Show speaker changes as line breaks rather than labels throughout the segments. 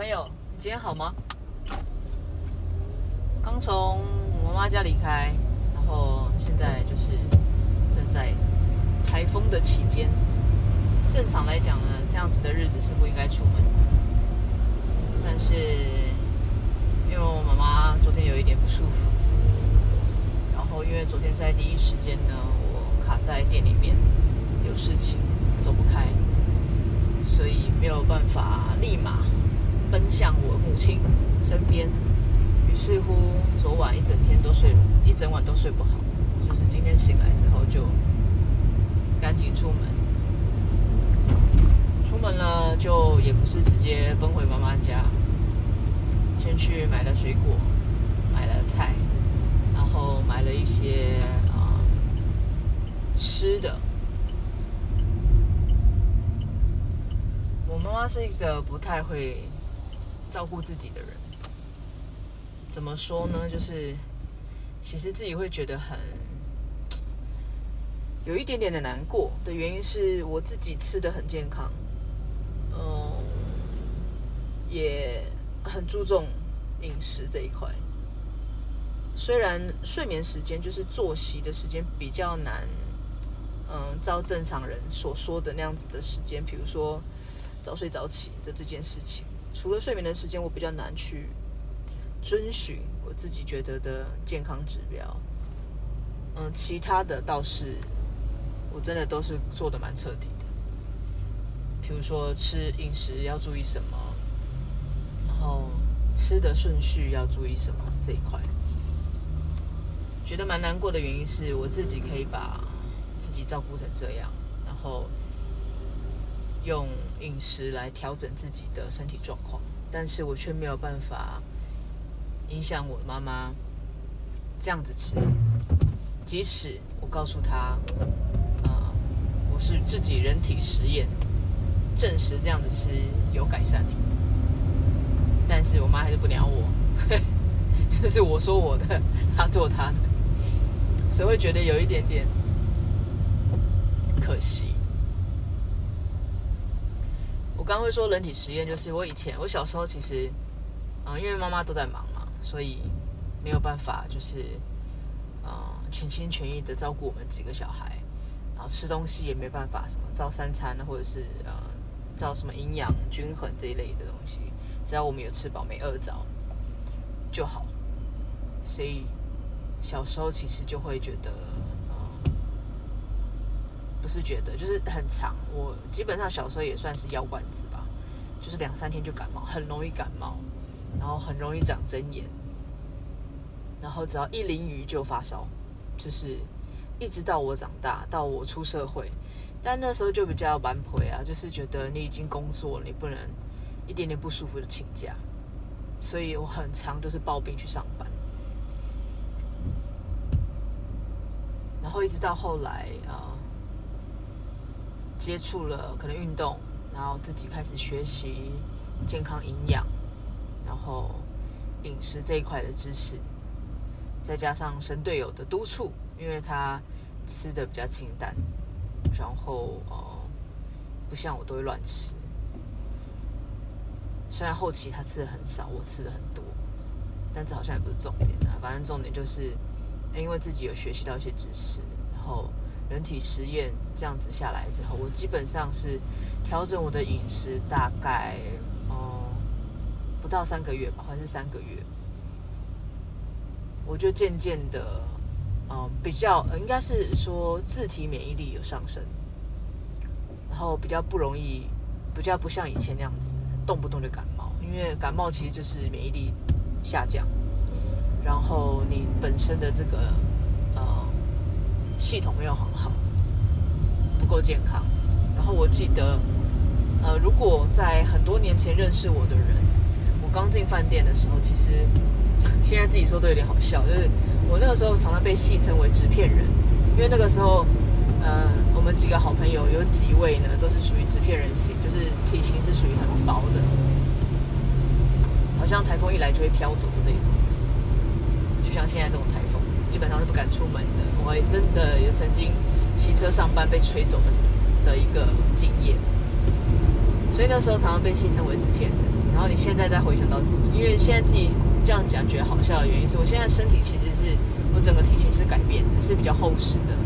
朋友，你今天好吗？刚从我妈妈家离开，然后现在就是正在台风的期间。正常来讲呢，这样子的日子是不应该出门的。但是因为我妈妈昨天有一点不舒服，然后因为昨天在第一时间呢，我卡在店里面有事情走不开，所以没有办法立马。奔向我母亲身边，于是乎昨晚一整天都睡，一整晚都睡不好，就是今天醒来之后就赶紧出门。出门了就也不是直接奔回妈妈家，先去买了水果，买了菜，然后买了一些啊、吃的。我妈妈是一个不太会。照顾自己的人，怎么说呢？就是其实自己会觉得很有一点点的难过的原因是我自己吃的很健康，嗯，也很注重饮食这一块。虽然睡眠时间就是作息的时间比较难，嗯，照正常人所说的那样子的时间，比如说早睡早起这这件事情。除了睡眠的时间，我比较难去遵循我自己觉得的健康指标。嗯，其他的倒是我真的都是做的蛮彻底的。比如说吃饮食要注意什么，然后吃的顺序要注意什么这一块。觉得蛮难过的原因是我自己可以把自己照顾成这样，然后。用饮食来调整自己的身体状况，但是我却没有办法影响我妈妈这样子吃。即使我告诉她，啊、呃，我是自己人体实验证实这样子吃有改善，但是我妈还是不鸟我，就是我说我的，她做她的，所以会觉得有一点点可惜。刚会说人体实验，就是我以前我小时候其实，嗯，因为妈妈都在忙嘛，所以没有办法，就是，啊，全心全意的照顾我们几个小孩，然后吃东西也没办法，什么照三餐或者是呃，照什么营养均衡这一类的东西，只要我们有吃饱没饿着就好。所以小时候其实就会觉得。不是觉得就是很长，我基本上小时候也算是药罐子吧，就是两三天就感冒，很容易感冒，然后很容易长针眼，然后只要一淋雨就发烧，就是一直到我长大，到我出社会，但那时候就比较蛮婆啊，就是觉得你已经工作了，你不能一点点不舒服就请假，所以我很常就是抱病去上班，然后一直到后来啊。接触了可能运动，然后自己开始学习健康营养，然后饮食这一块的知识，再加上神队友的督促，因为他吃的比较清淡，然后呃不像我都会乱吃。虽然后期他吃的很少，我吃的很多，但这好像也不是重点啊。反正重点就是，因为自己有学习到一些知识，然后。人体实验这样子下来之后，我基本上是调整我的饮食，大概哦、嗯、不到三个月吧，还是三个月，我就渐渐的嗯比较应该是说自体免疫力有上升，然后比较不容易，比较不像以前那样子动不动就感冒，因为感冒其实就是免疫力下降，然后你本身的这个。系统没有很好，不够健康。然后我记得，呃，如果在很多年前认识我的人，我刚进饭店的时候，其实现在自己说都有点好笑，就是我那个时候常常被戏称为纸片人，因为那个时候，呃，我们几个好朋友有几位呢，都是属于纸片人型，就是体型是属于很薄的，好像台风一来就会飘走的这一种，就像现在这种台风。基本上是不敢出门的。我也真的有曾经骑车上班被吹走的的一个经验，所以那时候常常被戏称为纸片人。然后你现在再回想到自己，因为现在自己这样讲觉得好笑的原因是我现在身体其实是我整个体型是改变的，是比较厚实的。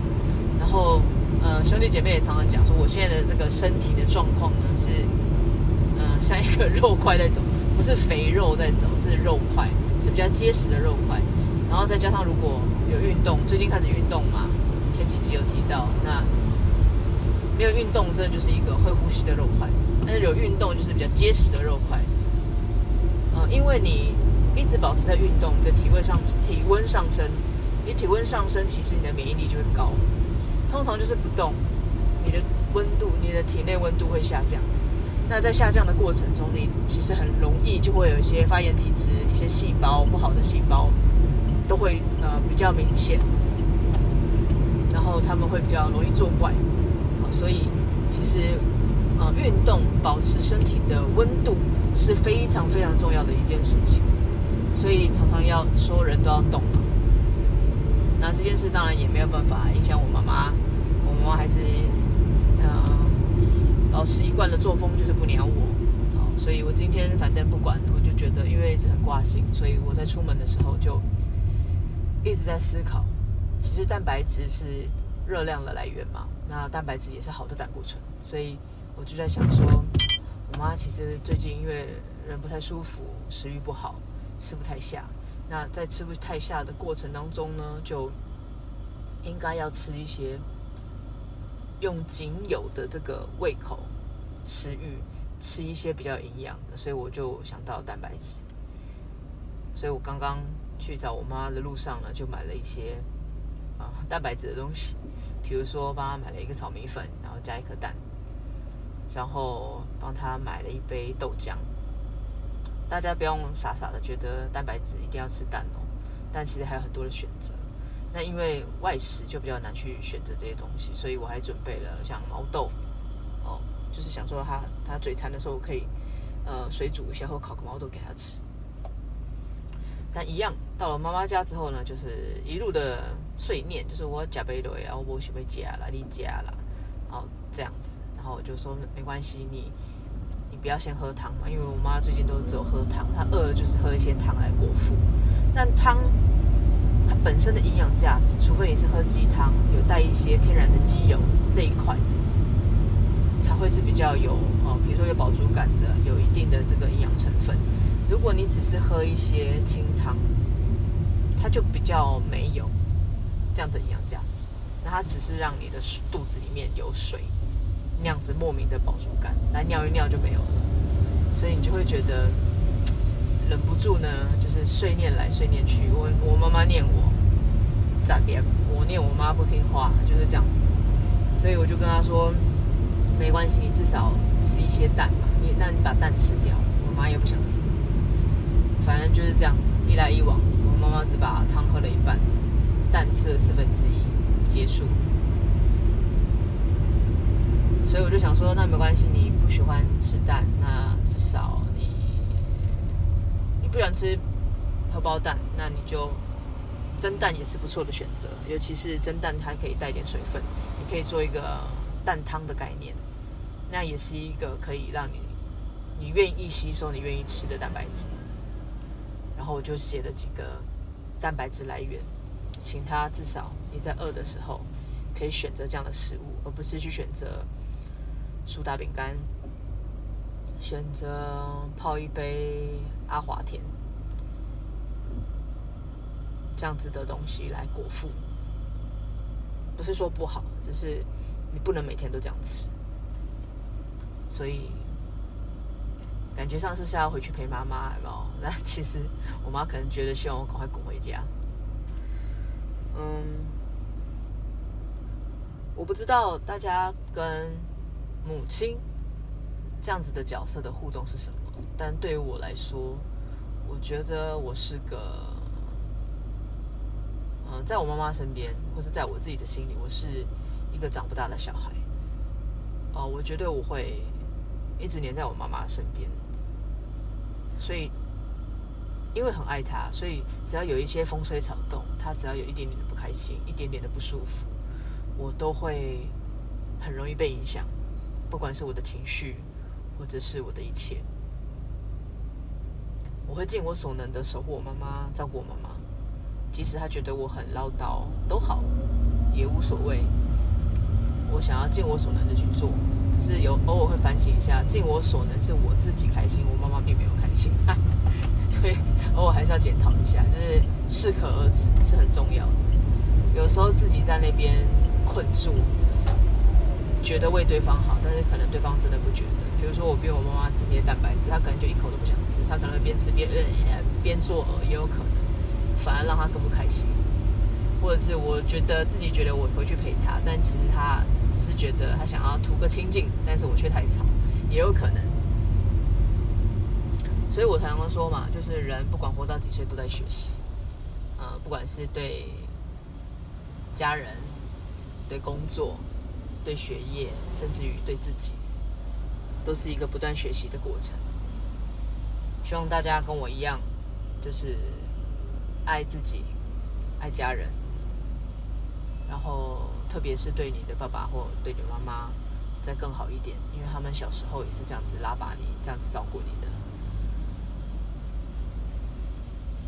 然后呃兄弟姐妹也常常讲说，我现在的这个身体的状况呢是嗯、呃、像一个肉块在走，不是肥肉在走，是肉块，是比较结实的肉块。然后再加上如果有运动，最近开始运动嘛，前几集有提到，那没有运动真的就是一个会呼吸的肉块，但是有运动就是比较结实的肉块。呃，因为你一直保持在运动，你的体温上体温上升，你体温上升，其实你的免疫力就会高。通常就是不动，你的温度，你的体内温度会下降。那在下降的过程中，你其实很容易就会有一些发炎体质，一些细胞不好的细胞都会呃比较明显，然后他们会比较容易作怪。所以其实呃运动保持身体的温度是非常非常重要的一件事情，所以常常要所有人都要动。那这件事当然也没有办法影响我妈妈，我妈妈还是呃。保持一贯的作风就是不鸟我，好，所以我今天反正不管，我就觉得因为一直很挂心，所以我在出门的时候就一直在思考，其实蛋白质是热量的来源嘛，那蛋白质也是好的胆固醇，所以我就在想说，我妈其实最近因为人不太舒服，食欲不好，吃不太下，那在吃不太下的过程当中呢，就应该要吃一些。用仅有的这个胃口、食欲吃一些比较营养的，所以我就想到蛋白质。所以我刚刚去找我妈的路上呢，就买了一些啊 蛋白质的东西，比如说帮她买了一个炒米粉，然后加一颗蛋，然后帮她买了一杯豆浆。大家不用傻傻的觉得蛋白质一定要吃蛋哦，但其实还有很多的选择。那因为外食就比较难去选择这些东西，所以我还准备了像毛豆，哦，就是想说他他嘴馋的时候可以，呃，水煮一下或烤个毛豆给他吃。但一样到了妈妈家之后呢，就是一路的碎念，就是我加杯水，然后我准备加了，你加了，然后这样子，然后我就说没关系，你你不要先喝汤嘛，因为我妈最近都只有喝汤，她饿了就是喝一些汤来果腹，但汤。它本身的营养价值，除非你是喝鸡汤，有带一些天然的鸡油这一块，才会是比较有哦，比如说有饱足感的，有一定的这个营养成分。如果你只是喝一些清汤，它就比较没有这样的营养价值。那它只是让你的肚子里面有水，那样子莫名的饱足感，来尿一尿就没有了，所以你就会觉得。忍不住呢，就是碎念来碎念去。我我妈妈念我，咋念？我念我妈不听话，就是这样子。所以我就跟她说，没关系，你至少吃一些蛋嘛。你那你把蛋吃掉，我妈也不想吃。反正就是这样子，一来一往，我妈妈只把汤喝了一半，蛋吃了四分之一，结束。所以我就想说，那没关系，你不喜欢吃蛋，那至少你你。不喜欢吃荷包蛋，那你就蒸蛋也是不错的选择。尤其是蒸蛋，它可以带点水分，你可以做一个蛋汤的概念，那也是一个可以让你你愿意吸收、你愿意吃的蛋白质。然后我就写了几个蛋白质来源，请他至少你在饿的时候可以选择这样的食物，而不是去选择苏打饼干。选择泡一杯阿华田这样子的东西来果腹，不是说不好，只是你不能每天都这样吃。所以感觉上是是要回去陪妈妈，有没有？那其实我妈可能觉得希望我赶快滚回家。嗯，我不知道大家跟母亲。这样子的角色的互动是什么？但对于我来说，我觉得我是个，嗯，在我妈妈身边，或是在我自己的心里，我是一个长不大的小孩。哦，我觉得我会一直黏在我妈妈身边，所以因为很爱她，所以只要有一些风吹草动，她只要有一点点的不开心，一点点的不舒服，我都会很容易被影响，不管是我的情绪。或者是我的一切，我会尽我所能的守护我妈妈，照顾我妈妈，即使她觉得我很唠叨，都好，也无所谓。我想要尽我所能的去做，只是有偶尔会反省一下，尽我所能是我自己开心，我妈妈并没有开心，所以偶尔还是要检讨一下，就是适可而止是很重要的。有时候自己在那边困住，觉得为对方好，但是可能对方真的不觉得。比如说我逼我妈妈吃那些蛋白质，她可能就一口都不想吃，她可能会边吃边呃边作呕，也有可能，反而让她更不开心。或者是我觉得自己觉得我回去陪她，但其实她只是觉得他想要图个清静，但是我却太吵，也有可能。所以我常常说嘛，就是人不管活到几岁都在学习，呃，不管是对。家人、对工作、对学业，甚至于对自己，都是一个不断学习的过程。希望大家跟我一样，就是爱自己、爱家人，然后特别是对你的爸爸或对你妈妈再更好一点，因为他们小时候也是这样子拉拔你、这样子照顾你的。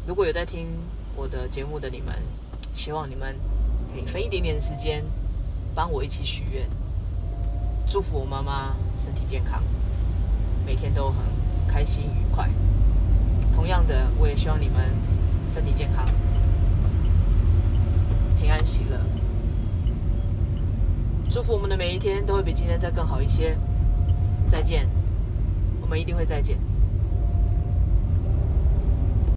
如果有在听我的节目的你们，希望你们。可以分一点点时间，帮我一起许愿，祝福我妈妈身体健康，每天都很开心愉快。同样的，我也希望你们身体健康，平安喜乐。祝福我们的每一天都会比今天再更好一些。再见，我们一定会再见。